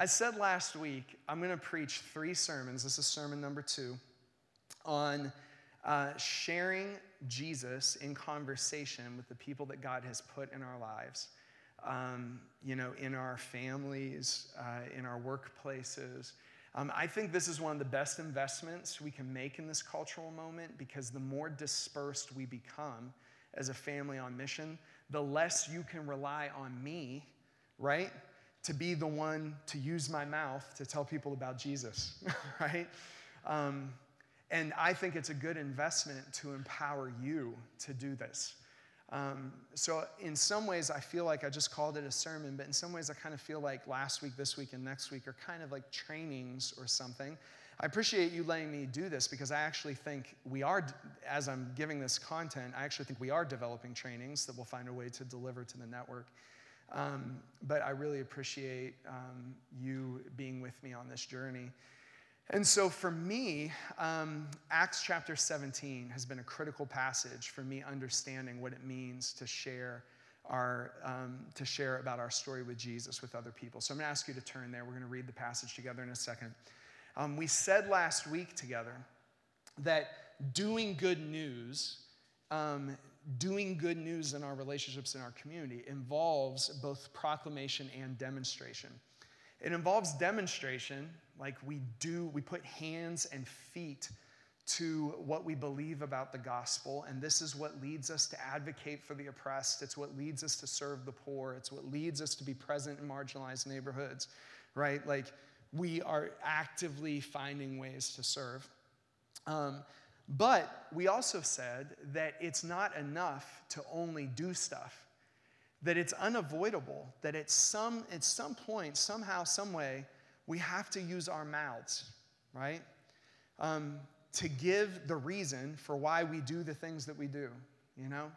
I said last week, I'm going to preach three sermons. This is sermon number two on uh, sharing Jesus in conversation with the people that God has put in our lives. Um, you know, in our families, uh, in our workplaces. Um, I think this is one of the best investments we can make in this cultural moment because the more dispersed we become as a family on mission, the less you can rely on me, right? To be the one to use my mouth to tell people about Jesus, right? Um, and I think it's a good investment to empower you to do this. Um, so, in some ways, I feel like I just called it a sermon, but in some ways, I kind of feel like last week, this week, and next week are kind of like trainings or something. I appreciate you letting me do this because I actually think we are, as I'm giving this content, I actually think we are developing trainings that we'll find a way to deliver to the network. Um, but I really appreciate um, you being with me on this journey. And so for me, um, Acts chapter 17 has been a critical passage for me understanding what it means to share our, um, to share about our story with Jesus with other people. So I'm going to ask you to turn there. We're going to read the passage together in a second. Um, we said last week together that doing good news, um, doing good news in our relationships in our community involves both proclamation and demonstration. It involves demonstration like we do, we put hands and feet to what we believe about the gospel. And this is what leads us to advocate for the oppressed. It's what leads us to serve the poor. It's what leads us to be present in marginalized neighborhoods, right? Like we are actively finding ways to serve. Um, but we also said that it's not enough to only do stuff, that it's unavoidable, that at some, at some point, somehow, some way, we have to use our mouths, right? Um, to give the reason for why we do the things that we do, you know?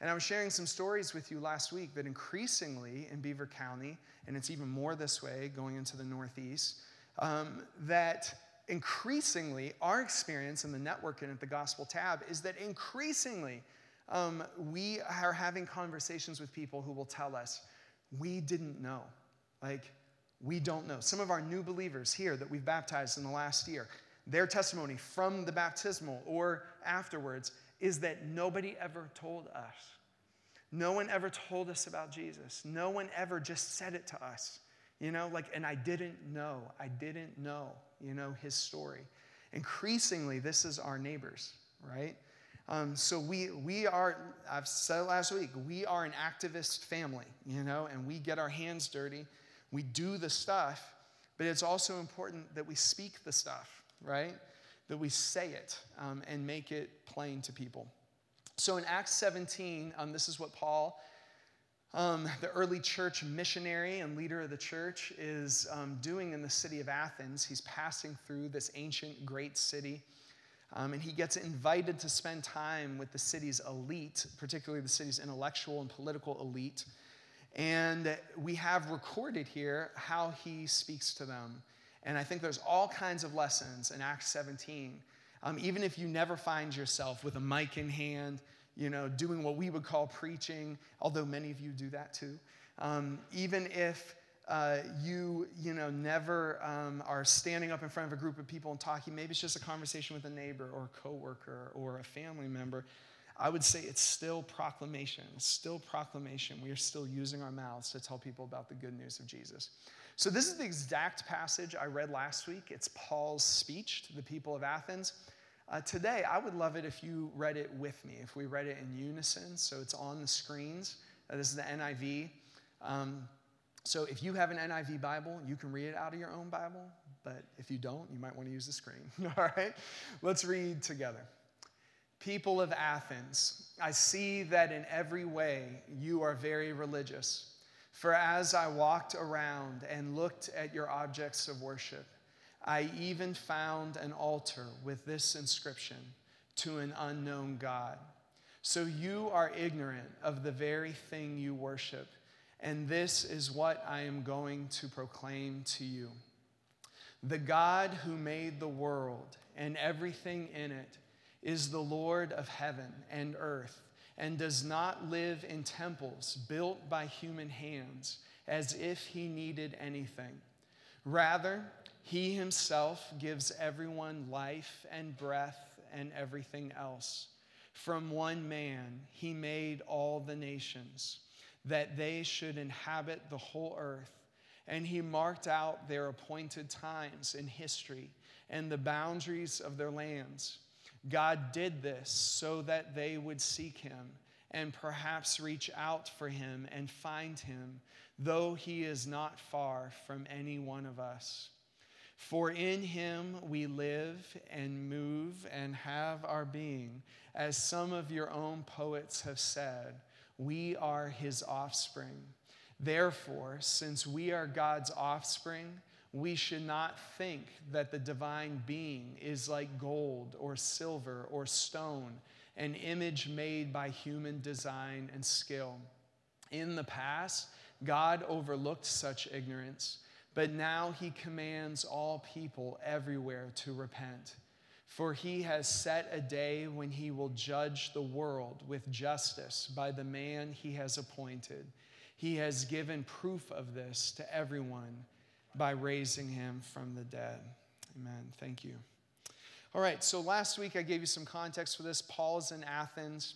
And I was sharing some stories with you last week that increasingly in Beaver County, and it's even more this way going into the Northeast, um, that increasingly our experience in the network and at the Gospel Tab is that increasingly um, we are having conversations with people who will tell us, we didn't know. Like, we don't know. Some of our new believers here that we've baptized in the last year, their testimony from the baptismal or afterwards is that nobody ever told us. No one ever told us about Jesus. No one ever just said it to us. You know, like, and I didn't know. I didn't know, you know, his story. Increasingly, this is our neighbors, right? Um, so we, we are, I've said it last week, we are an activist family, you know, and we get our hands dirty we do the stuff, but it's also important that we speak the stuff, right? That we say it um, and make it plain to people. So in Acts 17, um, this is what Paul, um, the early church missionary and leader of the church, is um, doing in the city of Athens. He's passing through this ancient, great city. Um, and he gets invited to spend time with the city's elite, particularly the city's intellectual and political elite. And we have recorded here how he speaks to them. And I think there's all kinds of lessons in Acts 17. Um, even if you never find yourself with a mic in hand, you know, doing what we would call preaching, although many of you do that too. Um, even if uh, you, you know, never um, are standing up in front of a group of people and talking, maybe it's just a conversation with a neighbor or a coworker or a family member. I would say it's still proclamation. It's still proclamation. We are still using our mouths to tell people about the good news of Jesus. So, this is the exact passage I read last week. It's Paul's speech to the people of Athens. Uh, today, I would love it if you read it with me, if we read it in unison. So, it's on the screens. Uh, this is the NIV. Um, so, if you have an NIV Bible, you can read it out of your own Bible. But if you don't, you might want to use the screen. All right? Let's read together. People of Athens, I see that in every way you are very religious. For as I walked around and looked at your objects of worship, I even found an altar with this inscription to an unknown God. So you are ignorant of the very thing you worship, and this is what I am going to proclaim to you. The God who made the world and everything in it is the Lord of heaven and earth and does not live in temples built by human hands as if he needed anything. Rather, he himself gives everyone life and breath and everything else. From one man, he made all the nations, that they should inhabit the whole earth. And he marked out their appointed times in history and the boundaries of their lands. God did this so that they would seek him and perhaps reach out for him and find him, though he is not far from any one of us. For in him we live and move and have our being. As some of your own poets have said, we are his offspring. Therefore, since we are God's offspring, we should not think that the divine being is like gold or silver or stone, an image made by human design and skill. In the past, God overlooked such ignorance, but now he commands all people everywhere to repent. For he has set a day when he will judge the world with justice by the man he has appointed. He has given proof of this to everyone by raising him from the dead. Amen. Thank you. All right, so last week I gave you some context for this. Paul is in Athens.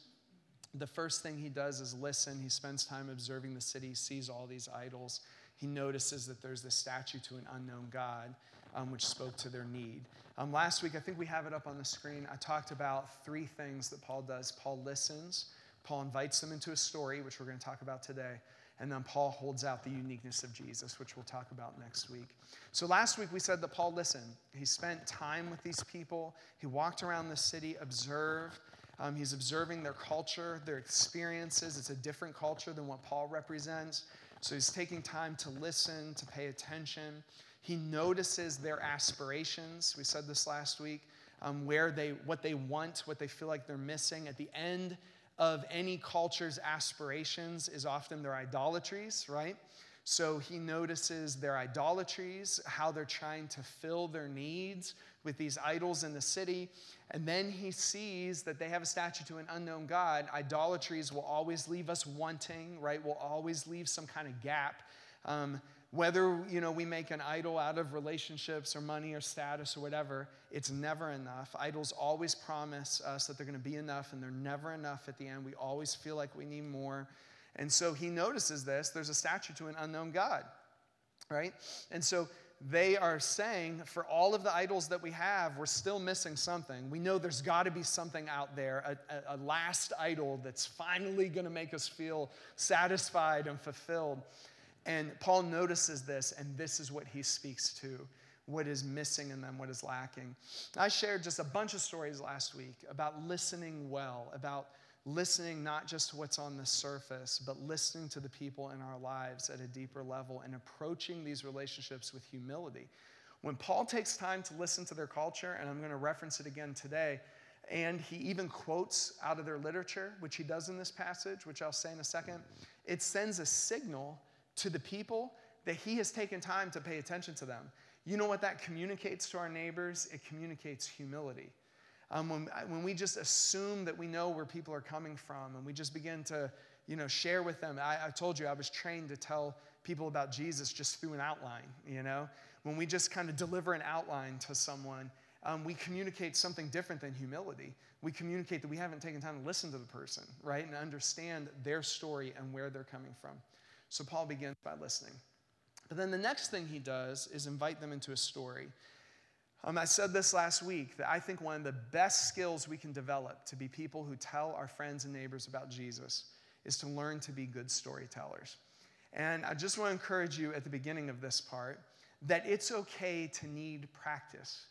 The first thing he does is listen. He spends time observing the city, sees all these idols. He notices that there's this statue to an unknown God, um, which spoke to their need. Um, last week, I think we have it up on the screen. I talked about three things that Paul does. Paul listens, Paul invites them into a story, which we're going to talk about today. And then Paul holds out the uniqueness of Jesus, which we'll talk about next week. So last week we said that Paul listened. He spent time with these people, he walked around the city, observed. Um, he's observing their culture, their experiences. It's a different culture than what Paul represents. So he's taking time to listen, to pay attention. He notices their aspirations. We said this last week. Um, where they, what they want, what they feel like they're missing. At the end, of any culture's aspirations is often their idolatries, right? So he notices their idolatries, how they're trying to fill their needs with these idols in the city. And then he sees that they have a statue to an unknown God. Idolatries will always leave us wanting, right? Will always leave some kind of gap. Um, whether you know we make an idol out of relationships or money or status or whatever it's never enough. Idols always promise us that they're going to be enough and they're never enough at the end. We always feel like we need more. And so he notices this. There's a statue to an unknown god right? And so they are saying for all of the idols that we have we're still missing something. We know there's got to be something out there a, a, a last idol that's finally going to make us feel satisfied and fulfilled and Paul notices this, and this is what he speaks to what is missing in them, what is lacking. I shared just a bunch of stories last week about listening well, about listening not just to what's on the surface, but listening to the people in our lives at a deeper level and approaching these relationships with humility. When Paul takes time to listen to their culture, and I'm going to reference it again today, and he even quotes out of their literature, which he does in this passage, which I'll say in a second, it sends a signal to the people that He has taken time to pay attention to them. You know what that communicates to our neighbors? It communicates humility. Um, when, when we just assume that we know where people are coming from and we just begin to you know, share with them. I, I told you I was trained to tell people about Jesus just through an outline, you know? When we just kind of deliver an outline to someone, um, we communicate something different than humility. We communicate that we haven't taken time to listen to the person, right? And understand their story and where they're coming from. So Paul begins by listening. But then the next thing he does is invite them into a story. Um, I said this last week that I think one of the best skills we can develop to be people who tell our friends and neighbors about Jesus is to learn to be good storytellers. And I just want to encourage you at the beginning of this part that it's okay to need practice.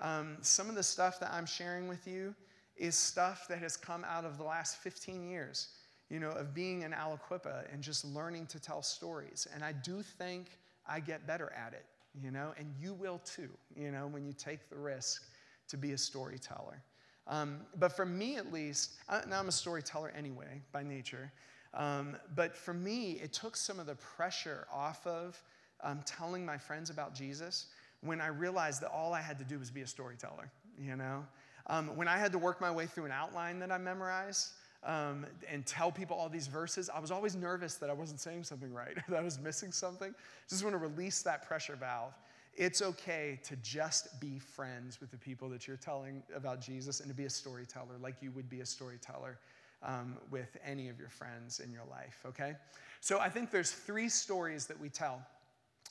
Um, some of the stuff that I'm sharing with you is stuff that has come out of the last 15 years you know, of being an Aliquippa and just learning to tell stories. And I do think I get better at it, you know, and you will too, you know, when you take the risk to be a storyteller. Um, but for me, at least, I, now I'm a storyteller anyway by nature. Um, but for me, it took some of the pressure off of um, telling my friends about Jesus when I realized that all I had to do was be a storyteller, you know? Um, when I had to work my way through an outline that I memorized, um, and tell people all these verses, I was always nervous that I wasn't saying something right, that I was missing something. Just want to release that pressure valve. it's okay to just be friends with the people that you're telling about Jesus and to be a storyteller like you would be a storyteller um, with any of your friends in your life, okay? So I think there's three stories that we tell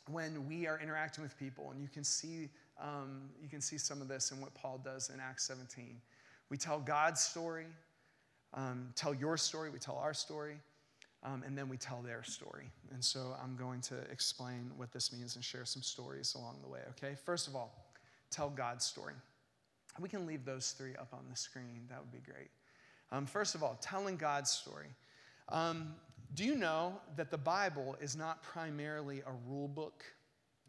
when we are interacting with people, and you can see, um, you can see some of this in what Paul does in Acts 17. We tell God's story, um, tell your story, we tell our story, um, and then we tell their story. And so I'm going to explain what this means and share some stories along the way, okay? First of all, tell God's story. We can leave those three up on the screen, that would be great. Um, first of all, telling God's story. Um, do you know that the Bible is not primarily a rule book?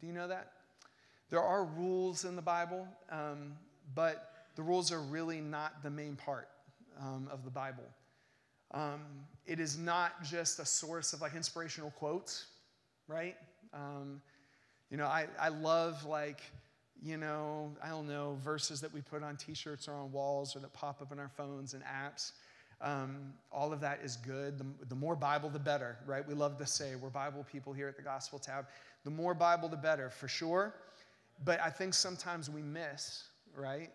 Do you know that? There are rules in the Bible, um, but the rules are really not the main part um, of the Bible. Um, it is not just a source of like inspirational quotes, right? Um, you know, I, I love like, you know, I don't know, verses that we put on t shirts or on walls or that pop up in our phones and apps. Um, all of that is good. The, the, more Bible, the better, right? We love to say we're Bible people here at the Gospel Tab. The more Bible, the better, for sure. But I think sometimes we miss, right,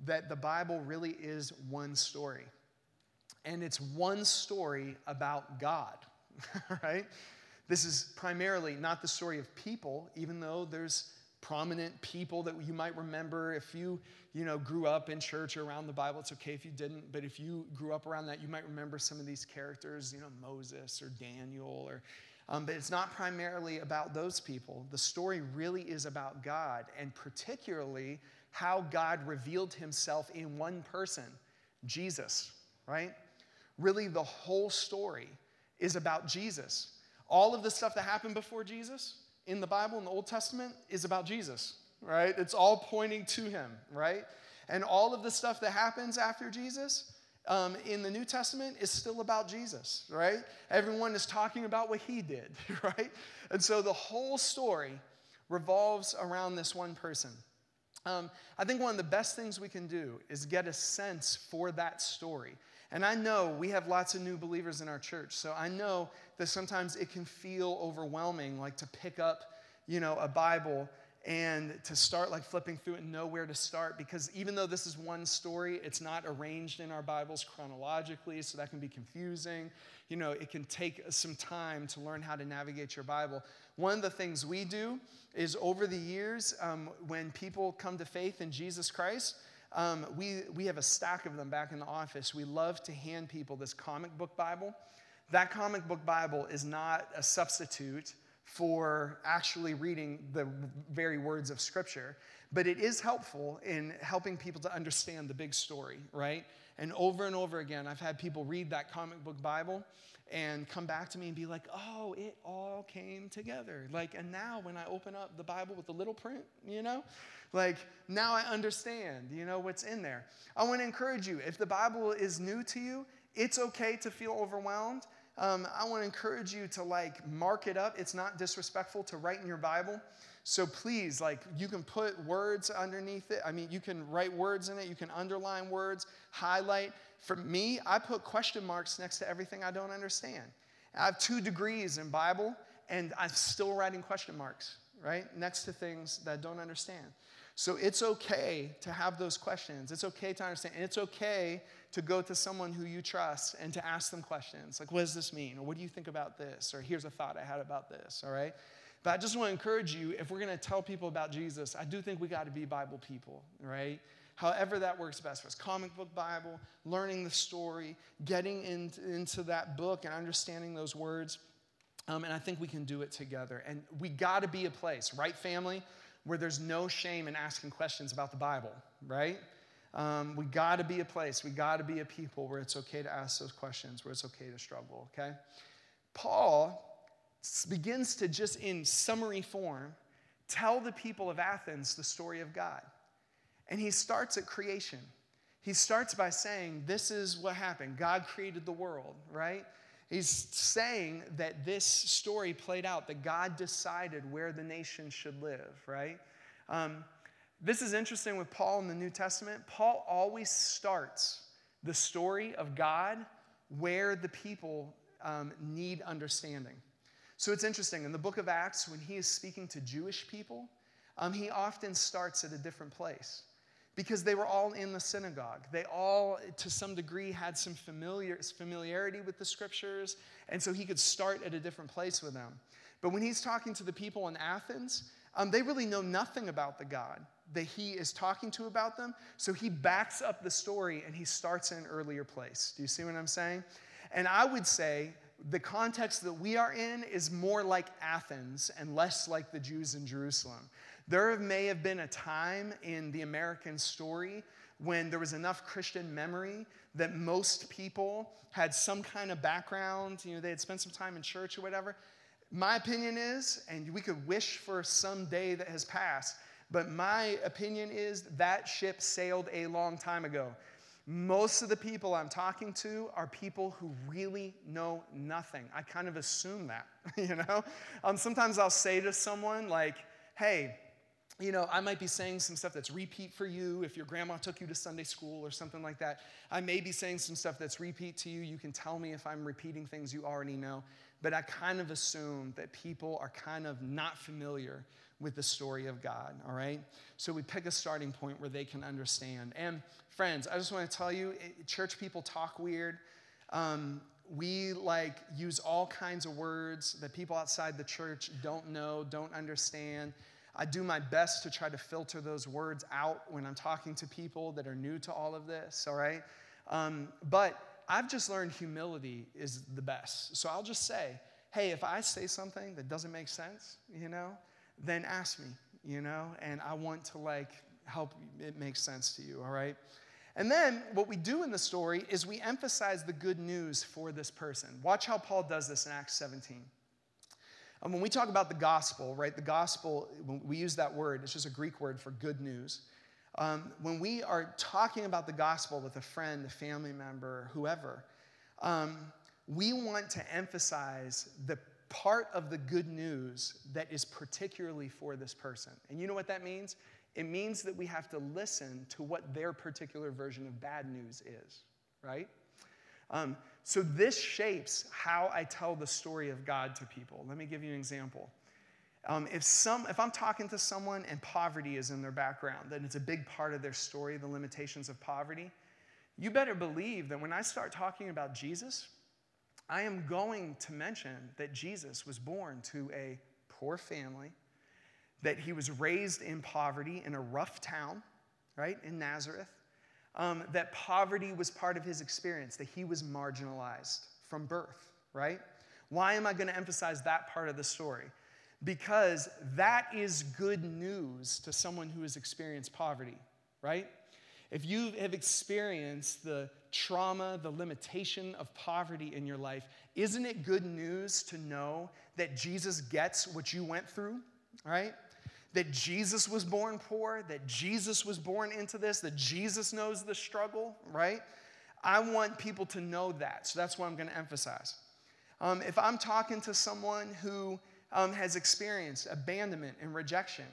that the Bible really is one story. And it's one story about God, right? This is primarily not the story of people, even though there's prominent people that you might remember. If you you know grew up in church or around the bible it's okay if you didn't but if you grew up around that you might remember some of these characters you know moses or daniel or um, but it's not primarily about those people. The story really is about god and particularly how god revealed himself in one person jesus right Really, the whole story is about Jesus. All of the stuff that happened before Jesus in the Bible, in the Old Testament, is about Jesus, right? It's all pointing to him, right? And all of the stuff that happens after Jesus um, in the New Testament is still about Jesus, right? Everyone is talking about what he did, right? And so the whole story revolves around this one person. Um, I think one of the best things we can do is get a sense for that story. And I know we have lots of new believers in our church, so I know that sometimes it can feel overwhelming, like to pick up, you know, a Bible and to start like flipping through it and know where to start because even though this is one story it's not arranged in our bibles chronologically so that can be confusing you know it can take some time to learn how to navigate your bible one of the things we do is over the years um, when people come to faith in jesus christ um, we, we have a stack of them back in the office. We love to hand people this comic book Bible. That comic book Bible is not a substitute for actually reading the very words of Scripture, but it is helpful in helping people to understand the big story, right? And over and over again, I've had people read that comic book Bible and come back to me and be like, oh, it all came together. Like, and now when I open up the Bible with the little print, you know, like now I understand, you know, what's in there. I want to encourage you if the Bible is new to you, it's okay to feel overwhelmed. Um, I want to encourage you to like mark it up. It's not disrespectful to write in your Bible. So please, like, you can put words underneath it. I mean, you can write words in it, you can underline words, highlight. For me, I put question marks next to everything I don't understand. I have two degrees in Bible, and I'm still writing question marks, right? Next to things that I don't understand. So it's okay to have those questions. It's okay to understand. And it's okay to go to someone who you trust and to ask them questions like, what does this mean? Or what do you think about this? Or here's a thought I had about this, all right? But I just want to encourage you if we're going to tell people about Jesus, I do think we got to be Bible people, right? however that works best for us comic book bible learning the story getting in, into that book and understanding those words um, and i think we can do it together and we got to be a place right family where there's no shame in asking questions about the bible right um, we got to be a place we got to be a people where it's okay to ask those questions where it's okay to struggle okay paul begins to just in summary form tell the people of athens the story of god and he starts at creation. He starts by saying, This is what happened. God created the world, right? He's saying that this story played out, that God decided where the nation should live, right? Um, this is interesting with Paul in the New Testament. Paul always starts the story of God where the people um, need understanding. So it's interesting. In the book of Acts, when he is speaking to Jewish people, um, he often starts at a different place because they were all in the synagogue. They all, to some degree, had some familiar, familiarity with the scriptures, and so he could start at a different place with them. But when he's talking to the people in Athens, um, they really know nothing about the God that he is talking to about them. So he backs up the story and he starts in an earlier place. Do you see what I'm saying? And I would say the context that we are in is more like Athens and less like the Jews in Jerusalem. There may have been a time in the American story when there was enough Christian memory that most people had some kind of background, you know, they had spent some time in church or whatever. My opinion is, and we could wish for some day that has passed, but my opinion is that ship sailed a long time ago. Most of the people I'm talking to are people who really know nothing. I kind of assume that, you know? Um, sometimes I'll say to someone, like, hey, you know, I might be saying some stuff that's repeat for you if your grandma took you to Sunday school or something like that. I may be saying some stuff that's repeat to you. You can tell me if I'm repeating things you already know. But I kind of assume that people are kind of not familiar with the story of God, all right? So we pick a starting point where they can understand. And friends, I just want to tell you, church people talk weird. Um, we like use all kinds of words that people outside the church don't know, don't understand. I do my best to try to filter those words out when I'm talking to people that are new to all of this, all right? Um, but I've just learned humility is the best. So I'll just say, hey, if I say something that doesn't make sense, you know, then ask me, you know, and I want to like help it make sense to you, all right? And then what we do in the story is we emphasize the good news for this person. Watch how Paul does this in Acts 17. When we talk about the gospel, right, the gospel, when we use that word, it's just a Greek word for good news. Um, when we are talking about the gospel with a friend, a family member, whoever, um, we want to emphasize the part of the good news that is particularly for this person. And you know what that means? It means that we have to listen to what their particular version of bad news is, right? Um, so this shapes how I tell the story of God to people. Let me give you an example. Um, if, some, if I'm talking to someone and poverty is in their background, then it's a big part of their story, the limitations of poverty, you better believe that when I start talking about Jesus, I am going to mention that Jesus was born to a poor family, that he was raised in poverty in a rough town, right, in Nazareth, um, that poverty was part of his experience, that he was marginalized from birth, right? Why am I going to emphasize that part of the story? Because that is good news to someone who has experienced poverty, right? If you have experienced the trauma, the limitation of poverty in your life, isn't it good news to know that Jesus gets what you went through, right? That Jesus was born poor, that Jesus was born into this, that Jesus knows the struggle, right? I want people to know that. So that's what I'm going to emphasize. Um, if I'm talking to someone who um, has experienced abandonment and rejection,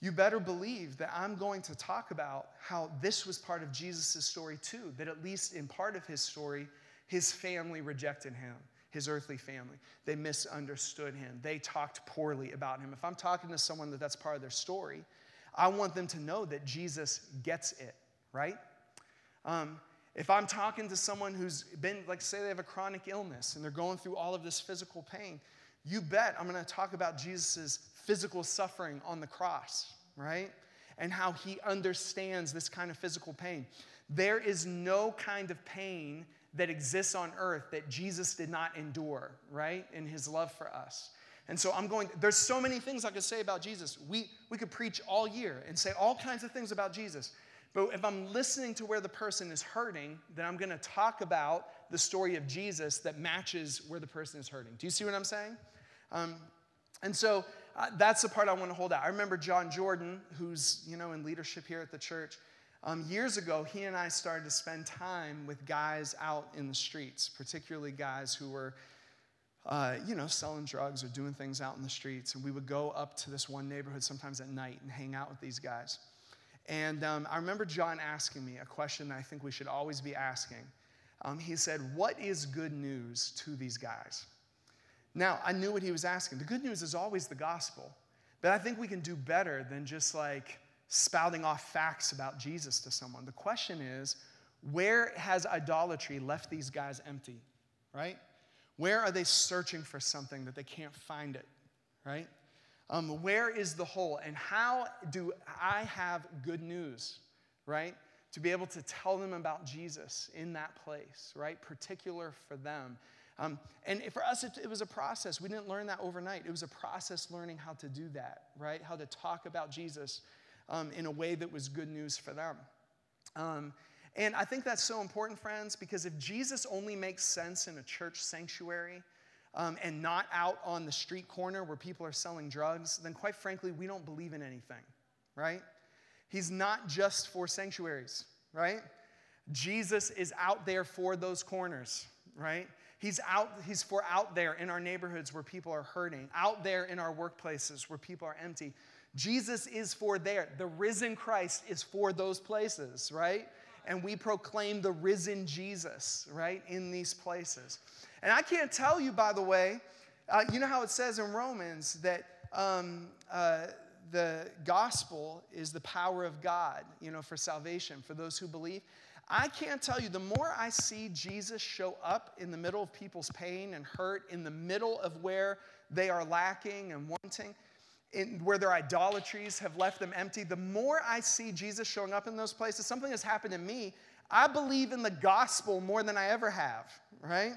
you better believe that I'm going to talk about how this was part of Jesus' story too, that at least in part of his story, his family rejected him, his earthly family. They misunderstood him, they talked poorly about him. If I'm talking to someone that that's part of their story, I want them to know that Jesus gets it, right? Um, if I'm talking to someone who's been, like, say they have a chronic illness and they're going through all of this physical pain, you bet I'm going to talk about Jesus' physical suffering on the cross, right? And how he understands this kind of physical pain. There is no kind of pain that exists on earth that Jesus did not endure, right? In his love for us. And so I'm going, there's so many things I could say about Jesus. We, we could preach all year and say all kinds of things about Jesus. But if I'm listening to where the person is hurting, then I'm going to talk about the story of Jesus that matches where the person is hurting. Do you see what I'm saying? Um, and so uh, that's the part I want to hold out. I remember John Jordan, who's you know in leadership here at the church. Um, years ago, he and I started to spend time with guys out in the streets, particularly guys who were, uh, you know, selling drugs or doing things out in the streets. And we would go up to this one neighborhood sometimes at night and hang out with these guys. And um, I remember John asking me a question I think we should always be asking. Um, he said, What is good news to these guys? Now, I knew what he was asking. The good news is always the gospel. But I think we can do better than just like spouting off facts about Jesus to someone. The question is, where has idolatry left these guys empty, right? Where are they searching for something that they can't find it, right? Um, where is the hole? And how do I have good news, right? To be able to tell them about Jesus in that place, right? Particular for them. Um, and for us, it, it, was a process. We didn't learn that overnight. It was a process learning how to do that, right? How to talk about Jesus um, in a way that was good news for them. Um, and I think that's so important, friends, because if Jesus only makes sense in a church sanctuary um, and not out on the street corner where people are selling drugs, then quite frankly, we don't believe in anything, right? He's not just for sanctuaries, right? Jesus is out there for those corners, right? He's out, he's for out there in our neighborhoods where people are hurting, out there in our workplaces where people are empty. Jesus is for there. The risen Christ is for those places, right? And we proclaim the risen Jesus, right, in these places. And I can't tell you, by the way, uh, you know how it says in Romans that um, uh, the gospel is the power of God, you know, for salvation, for those who believe. I can't tell you, the more I see Jesus show up in the middle of people's pain and hurt, in the middle of where they are lacking and wanting, in, where their idolatries have left them empty, the more I see Jesus showing up in those places, something has happened to me. I believe in the gospel more than I ever have, right?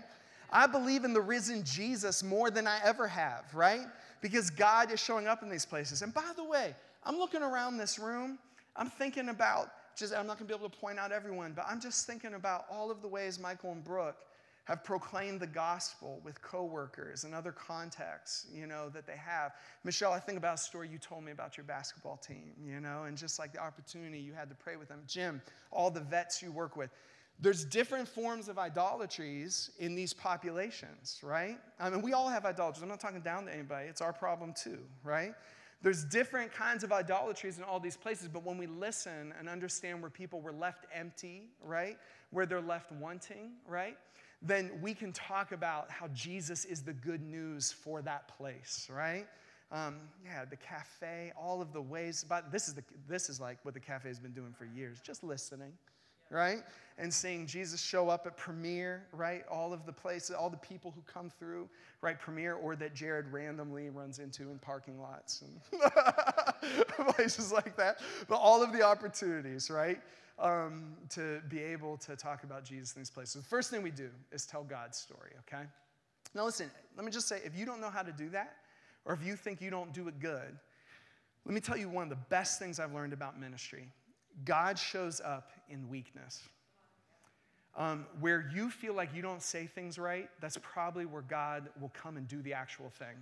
I believe in the risen Jesus more than I ever have, right? Because God is showing up in these places. And by the way, I'm looking around this room, I'm thinking about just, I'm not gonna be able to point out everyone, but I'm just thinking about all of the ways Michael and Brooke have proclaimed the gospel with coworkers and other contexts, you know, that they have. Michelle, I think about a story you told me about your basketball team, you know, and just like the opportunity you had to pray with them. Jim, all the vets you work with. There's different forms of idolatries in these populations, right? I mean, we all have idolatries. I'm not talking down to anybody. It's our problem too, right? There's different kinds of idolatries in all these places, but when we listen and understand where people were left empty, right? Where they're left wanting, right? Then we can talk about how Jesus is the good news for that place, right? Um, yeah, the cafe, all of the ways. But this is the this is like what the cafe has been doing for years, just listening, right? And seeing Jesus show up at Premiere, right? All of the places, all the people who come through, right? Premiere, or that Jared randomly runs into in parking lots and places like that. But all of the opportunities, right? Um, to be able to talk about Jesus in these places. The first thing we do is tell God's story, okay? Now, listen, let me just say if you don't know how to do that, or if you think you don't do it good, let me tell you one of the best things I've learned about ministry God shows up in weakness. Um, where you feel like you don't say things right, that's probably where God will come and do the actual thing.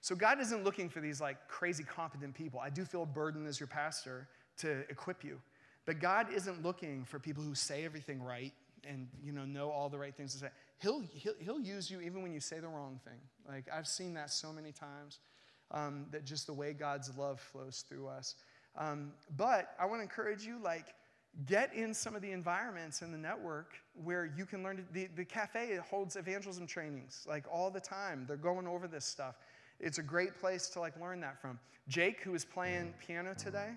So God isn't looking for these like crazy competent people. I do feel a burden as your pastor to equip you. But God isn't looking for people who say everything right and you know know all the right things to say. He'll, he'll, he'll use you even when you say the wrong thing. Like I've seen that so many times. Um, that just the way God's love flows through us. Um, but I want to encourage you, like, get in some of the environments in the network where you can learn. To, the, the cafe holds evangelism trainings like all the time. They're going over this stuff. It's a great place to like learn that from. Jake, who is playing piano today.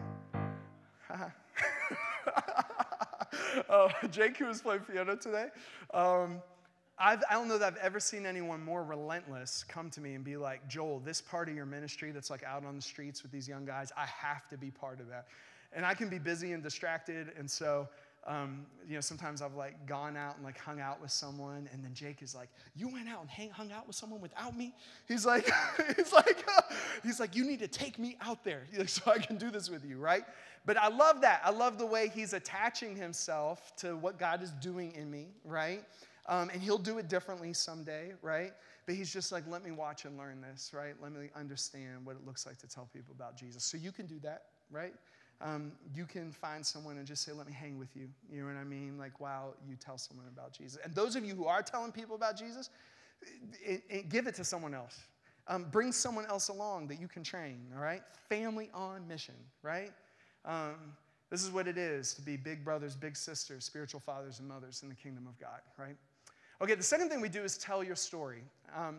uh, Jake, who is playing piano today. Um, I've, I do not know that I've ever seen anyone more relentless come to me and be like, Joel, this part of your ministry that's like out on the streets with these young guys, I have to be part of that. And I can be busy and distracted. And so, um, you know, sometimes I've like gone out and like hung out with someone, and then Jake is like, "You went out and hang, hung out with someone without me?" He's like, "He's like, he's like, you need to take me out there so I can do this with you, right?" But I love that. I love the way he's attaching himself to what God is doing in me, right? Um, and he'll do it differently someday, right? But he's just like, let me watch and learn this, right? Let me understand what it looks like to tell people about Jesus. So you can do that, right? Um, you can find someone and just say, let me hang with you. You know what I mean? Like, while you tell someone about Jesus. And those of you who are telling people about Jesus, it, it, give it to someone else. Um, bring someone else along that you can train, all right? Family on mission, right? Um, this is what it is to be big brothers, big sisters, spiritual fathers and mothers in the kingdom of God, right? Okay, the second thing we do is tell your story. Um,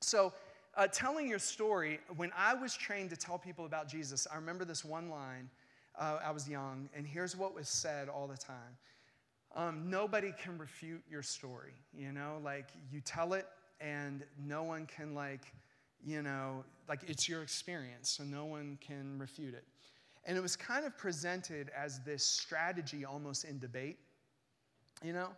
so uh, telling your story, when I was trained to tell people about Jesus, I remember this one line. Uh, I was young, and here's what was said all the time um, Nobody can refute your story. You know, like you tell it, and no one can, like, you know, like it's your experience, so no one can refute it. And it was kind of presented as this strategy almost in debate, you know,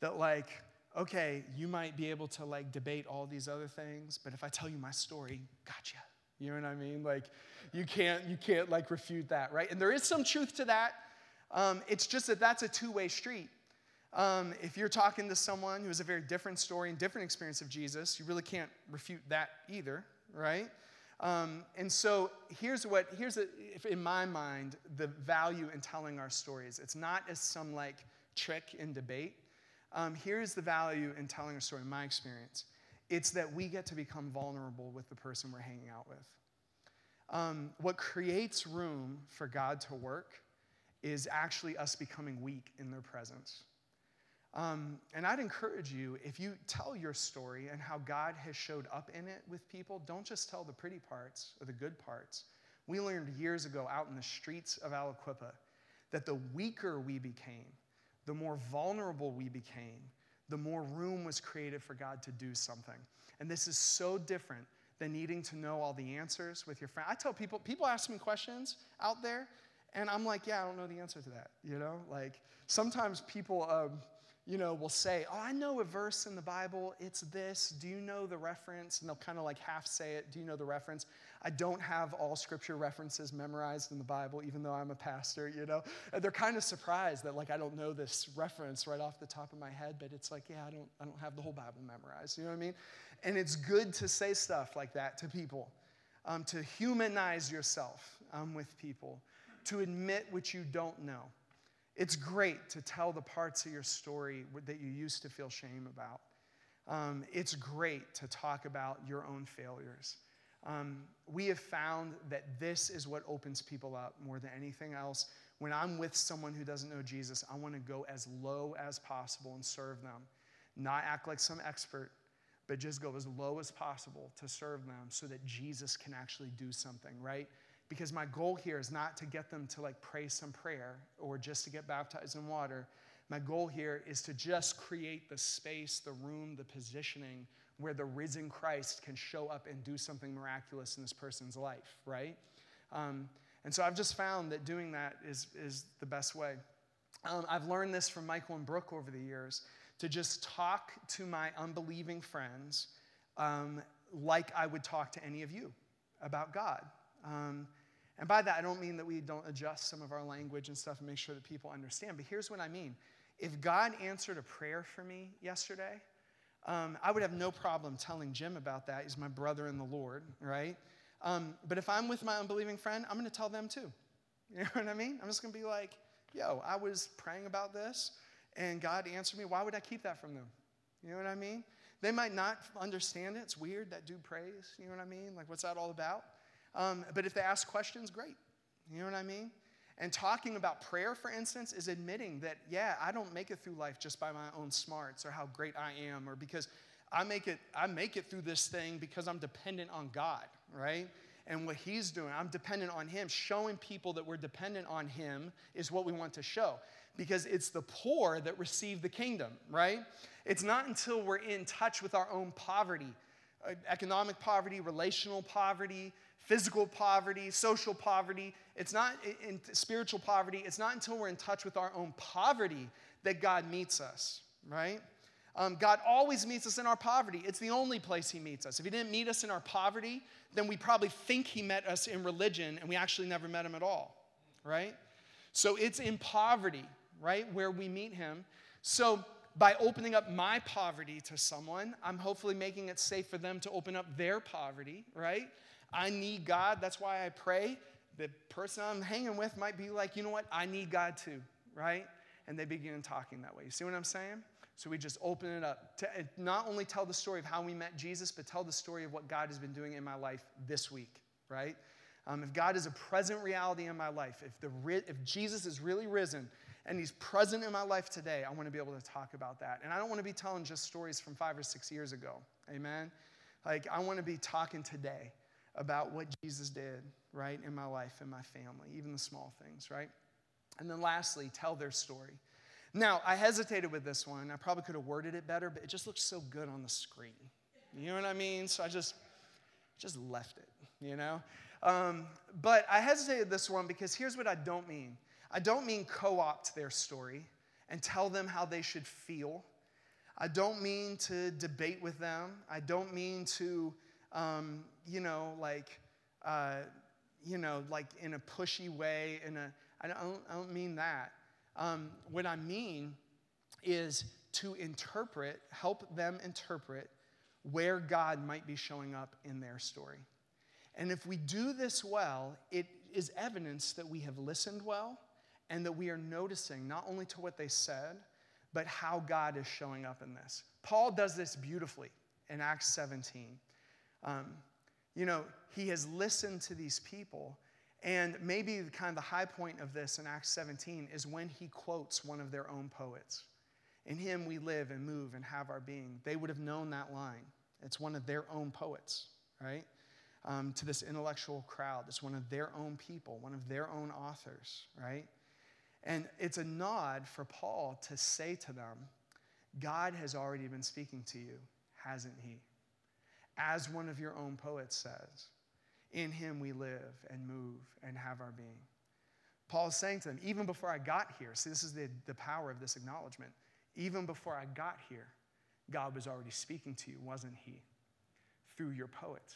that like, okay, you might be able to like debate all these other things, but if I tell you my story, gotcha. You know what I mean? Like, you can't, you can't like refute that, right? And there is some truth to that. Um, it's just that that's a two-way street. Um, if you're talking to someone who has a very different story and different experience of Jesus, you really can't refute that either, right? Um, and so here's what, here's a, in my mind, the value in telling our stories. It's not as some like trick in debate. Um, here's the value in telling a story, in my experience. It's that we get to become vulnerable with the person we're hanging out with. Um, what creates room for God to work is actually us becoming weak in their presence. Um, and I'd encourage you, if you tell your story and how God has showed up in it with people, don't just tell the pretty parts or the good parts. We learned years ago out in the streets of Aliquippa that the weaker we became, the more vulnerable we became, the more room was created for God to do something. And this is so different than needing to know all the answers with your friend. I tell people, people ask me questions out there, and I'm like, yeah, I don't know the answer to that. You know, like sometimes people, um, you know, will say, Oh, I know a verse in the Bible, it's this. Do you know the reference? And they'll kind of like half say it. Do you know the reference? I don't have all scripture references memorized in the Bible, even though I'm a pastor, you know. And they're kind of surprised that like I don't know this reference right off the top of my head, but it's like, yeah, I don't, I don't have the whole Bible memorized. You know what I mean? And it's good to say stuff like that to people, um, to humanize yourself um, with people, to admit what you don't know. It's great to tell the parts of your story that you used to feel shame about. Um, it's great to talk about your own failures. Um, we have found that this is what opens people up more than anything else. When I'm with someone who doesn't know Jesus, I want to go as low as possible and serve them. Not act like some expert, but just go as low as possible to serve them so that Jesus can actually do something, right? Because my goal here is not to get them to like pray some prayer or just to get baptized in water. My goal here is to just create the space, the room, the positioning where the risen Christ can show up and do something miraculous in this person's life, right? Um, and so I've just found that doing that is, is the best way. Um, I've learned this from Michael and Brooke over the years to just talk to my unbelieving friends um, like I would talk to any of you about God. Um, and by that, I don't mean that we don't adjust some of our language and stuff and make sure that people understand. But here's what I mean if God answered a prayer for me yesterday, um, I would have no problem telling Jim about that. He's my brother in the Lord, right? Um, but if I'm with my unbelieving friend, I'm going to tell them too. You know what I mean? I'm just going to be like, yo, I was praying about this and God answered me. Why would I keep that from them? You know what I mean? They might not understand it. It's weird that dude prays. You know what I mean? Like, what's that all about? Um, but if they ask questions, great. You know what I mean? And talking about prayer, for instance, is admitting that, yeah, I don't make it through life just by my own smarts or how great I am or because I make it, I make it through this thing because I'm dependent on God, right? And what He's doing, I'm dependent on Him. Showing people that we're dependent on Him is what we want to show because it's the poor that receive the kingdom, right? It's not until we're in touch with our own poverty, uh, economic poverty, relational poverty, physical poverty, social poverty. It's not in spiritual poverty. It's not until we're in touch with our own poverty that God meets us, right? Um, God always meets us in our poverty. It's the only place He meets us. If He didn't meet us in our poverty, then we probably think He met us in religion and we actually never met Him at all, right? So it's in poverty, right, where we meet Him. So by opening up my poverty to someone, I'm hopefully making it safe for them to open up their poverty, right? I need God. That's why I pray. The person I'm hanging with might be like, you know what? I need God too, right? And they begin talking that way. You see what I'm saying? So we just open it up to not only tell the story of how we met Jesus, but tell the story of what God has been doing in my life this week, right? Um, if God is a present reality in my life, if, the, if Jesus is really risen and he's present in my life today, I want to be able to talk about that. And I don't want to be telling just stories from five or six years ago. Amen? Like, I want to be talking today about what Jesus did, right, in my life and my family, even the small things, right? And then lastly, tell their story. Now, I hesitated with this one. I probably could have worded it better, but it just looks so good on the screen. You know what I mean? So I just just left it, you know? Um, but I hesitated this one because here's what I don't mean. I don't mean co-opt their story and tell them how they should feel. I don't mean to debate with them. I don't mean to, um, you know, like, uh, you know, like in a pushy way. In a, I don't, I don't mean that. Um, what I mean is to interpret, help them interpret where God might be showing up in their story. And if we do this well, it is evidence that we have listened well and that we are noticing not only to what they said, but how God is showing up in this. Paul does this beautifully in Acts 17. Um, you know, he has listened to these people, and maybe the kind of the high point of this in Acts 17 is when he quotes one of their own poets. In him we live and move and have our being. They would have known that line. It's one of their own poets, right? Um, to this intellectual crowd. It's one of their own people, one of their own authors, right? And it's a nod for Paul to say to them, God has already been speaking to you, hasn't he? As one of your own poets says, in him we live and move and have our being. Paul is saying to them, even before I got here, see, this is the, the power of this acknowledgement. Even before I got here, God was already speaking to you, wasn't He? Through your poets.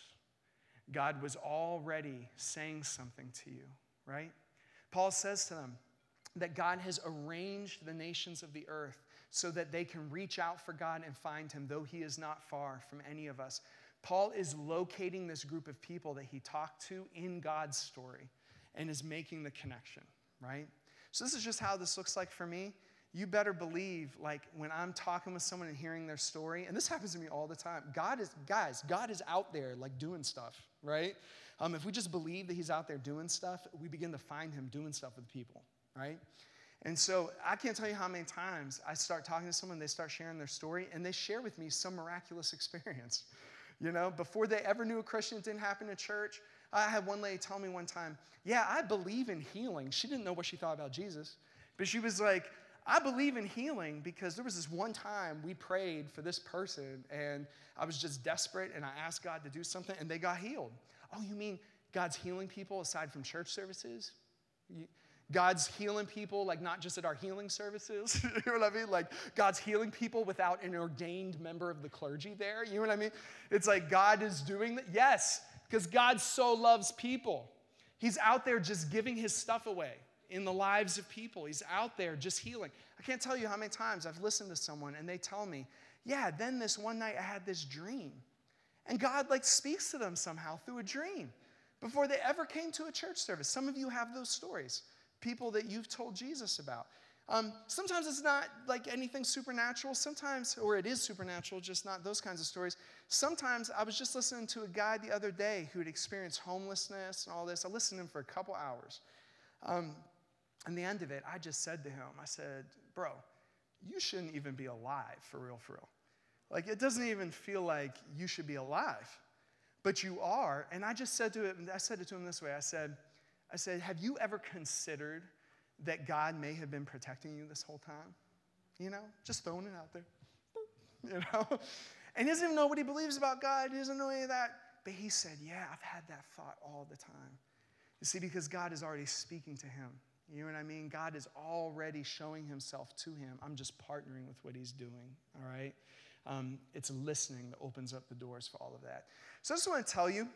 God was already saying something to you, right? Paul says to them that God has arranged the nations of the earth so that they can reach out for God and find Him, though He is not far from any of us. Paul is locating this group of people that he talked to in God's story and is making the connection, right? So, this is just how this looks like for me. You better believe like when i'm talking with someone and hearing their story and this happens to me all the time god is guys god is out there like doing stuff right? Um, if we just believe that he's out there doing stuff we begin to find him doing stuff with people right? And so i can't tell you how many times i start talking to someone they start sharing their story and they share with me some miraculous experience you know before they ever knew a christian it didn't happen in church i had one lady tell me one time yeah i believe in healing she didn't know what she thought about jesus but she was like I believe in healing because there was this one time we prayed for this person and I was just desperate and I asked God to do something and they got healed. Oh, you mean God's healing people aside from church services? God's healing people, like not just at our healing services. you know what I mean? Like God's healing people without an ordained member of the clergy there. You know what I mean? It's like God is doing that. Yes, because God so loves people. He's out there just giving his stuff away in the lives of people. He's out there just healing. I can't tell you how many times I've listened to someone and they tell me, yeah, then this one night I had this dream. And God like speaks to them somehow through a dream before they ever came to a church service. Some of you have those stories, people that you've told Jesus about. Um, sometimes it's not like anything supernatural. Sometimes, or it is supernatural, just not those kinds of stories. Sometimes I was just listening to a guy the other day who had experienced homelessness and all this. I listened to him for a couple hours. Um, and the end of it, I just said to him, I said, Bro, you shouldn't even be alive for real, for real. Like, it doesn't even feel like you should be alive, but you are. And I just said to him, I said it to him this way I said, I said, Have you ever considered that God may have been protecting you this whole time? You know, just throwing it out there. You know? And he doesn't even know what he believes about God. He doesn't know any of that. But he said, Yeah, I've had that thought all the time. You see, because God is already speaking to him. You know what I mean? God is already showing himself to him. I'm just partnering with what he's doing, all right? Um, it's listening that opens up the doors for all of that. So I just want to tell you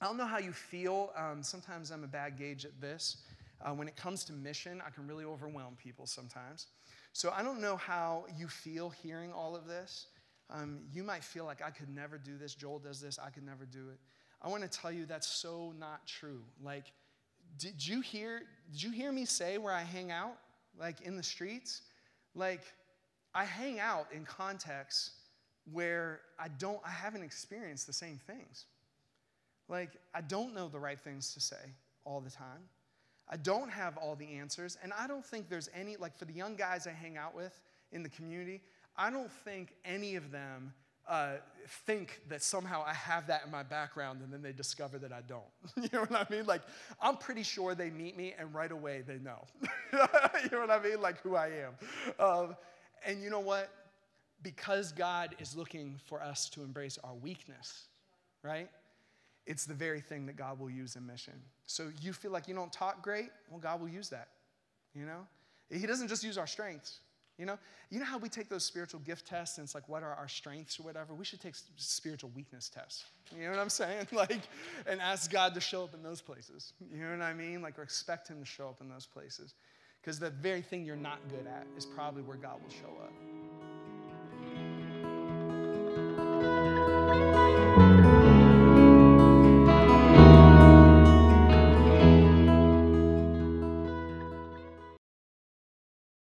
I don't know how you feel. Um, sometimes I'm a bad gauge at this. Uh, when it comes to mission, I can really overwhelm people sometimes. So I don't know how you feel hearing all of this. Um, you might feel like I could never do this. Joel does this. I could never do it. I want to tell you that's so not true. Like, did you hear did you hear me say where I hang out? Like in the streets? Like I hang out in contexts where I don't I haven't experienced the same things. Like I don't know the right things to say all the time. I don't have all the answers and I don't think there's any like for the young guys I hang out with in the community, I don't think any of them uh, think that somehow I have that in my background and then they discover that I don't. you know what I mean? Like, I'm pretty sure they meet me and right away they know. you know what I mean? Like who I am. Um, and you know what? Because God is looking for us to embrace our weakness, right? It's the very thing that God will use in mission. So you feel like you don't talk great? Well, God will use that. You know? He doesn't just use our strengths. You know, you know how we take those spiritual gift tests and it's like, what are our strengths or whatever? We should take spiritual weakness tests. You know what I'm saying? Like, and ask God to show up in those places. You know what I mean? Like, or expect Him to show up in those places. Because the very thing you're not good at is probably where God will show up.